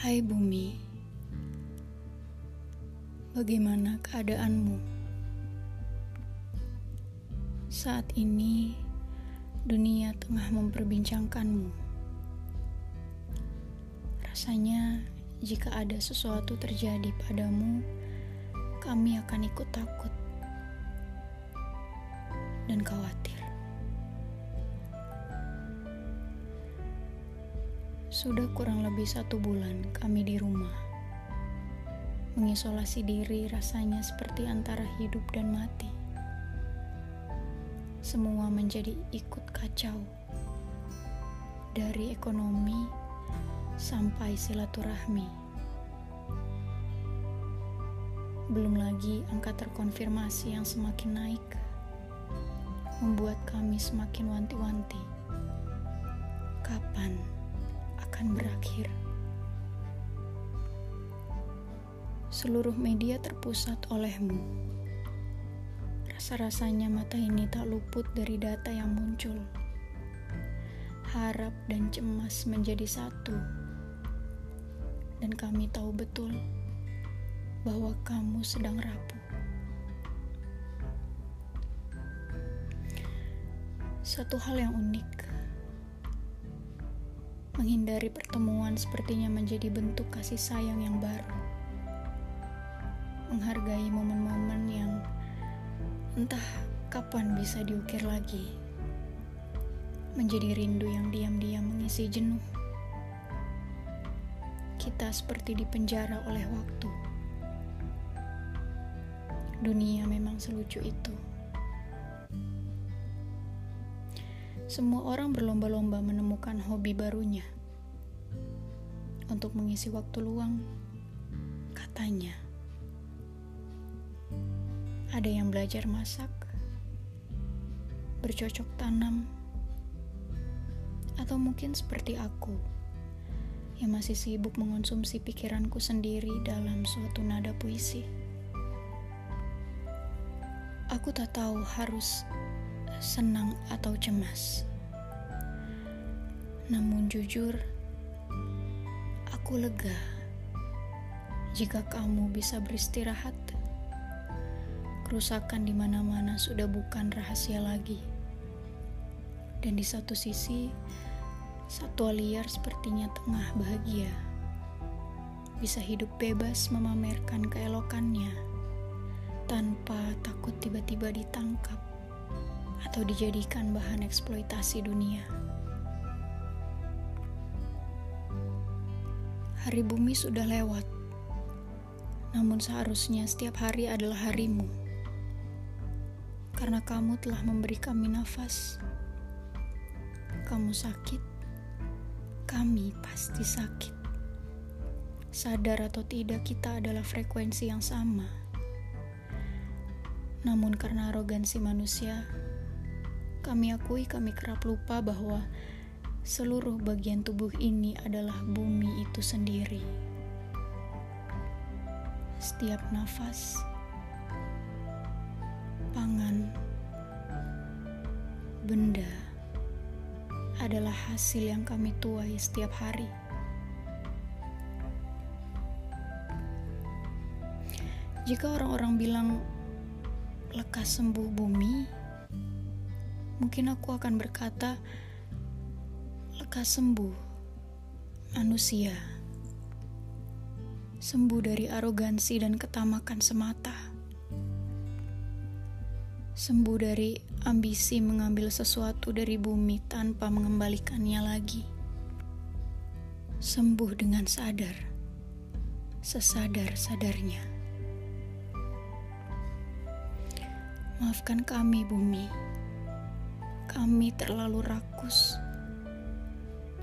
Hai bumi, bagaimana keadaanmu? Saat ini, dunia tengah memperbincangkanmu. Rasanya, jika ada sesuatu terjadi padamu, kami akan ikut takut dan khawatir. Sudah kurang lebih satu bulan kami di rumah. Mengisolasi diri rasanya seperti antara hidup dan mati. Semua menjadi ikut kacau. Dari ekonomi sampai silaturahmi. Belum lagi angka terkonfirmasi yang semakin naik membuat kami semakin wanti-wanti. Kapan? Akan berakhir. Seluruh media terpusat olehmu. Rasa-rasanya mata ini tak luput dari data yang muncul. Harap dan cemas menjadi satu. Dan kami tahu betul bahwa kamu sedang rapuh. Satu hal yang unik Menghindari pertemuan sepertinya menjadi bentuk kasih sayang yang baru. Menghargai momen-momen yang entah kapan bisa diukir lagi. Menjadi rindu yang diam-diam mengisi jenuh. Kita seperti dipenjara oleh waktu. Dunia memang selucu itu. Semua orang berlomba-lomba menemukan hobi barunya untuk mengisi waktu luang. Katanya, ada yang belajar masak, bercocok tanam, atau mungkin seperti aku yang masih sibuk mengonsumsi pikiranku sendiri dalam suatu nada puisi. Aku tak tahu harus senang atau cemas. Namun jujur, aku lega jika kamu bisa beristirahat. Kerusakan di mana-mana sudah bukan rahasia lagi. Dan di satu sisi, satwa liar sepertinya tengah bahagia. Bisa hidup bebas memamerkan keelokannya tanpa takut tiba-tiba ditangkap atau dijadikan bahan eksploitasi dunia. Hari bumi sudah lewat, namun seharusnya setiap hari adalah harimu. Karena kamu telah memberi kami nafas. Kamu sakit, kami pasti sakit. Sadar atau tidak, kita adalah frekuensi yang sama. Namun, karena arogansi manusia, kami akui kami kerap lupa bahwa seluruh bagian tubuh ini adalah bumi itu sendiri. Setiap nafas, pangan, benda adalah hasil yang kami tuai setiap hari. Jika orang-orang bilang lekas sembuh bumi, mungkin aku akan berkata, lekas sembuh, manusia. Sembuh dari arogansi dan ketamakan semata. Sembuh dari ambisi mengambil sesuatu dari bumi tanpa mengembalikannya lagi. Sembuh dengan sadar, sesadar-sadarnya. Maafkan kami, bumi kami terlalu rakus,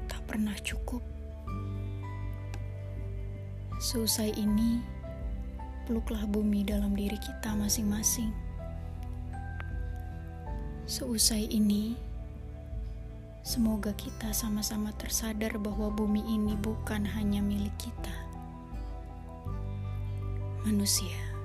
tak pernah cukup. Seusai ini, peluklah bumi dalam diri kita masing-masing. Seusai ini, semoga kita sama-sama tersadar bahwa bumi ini bukan hanya milik kita, manusia.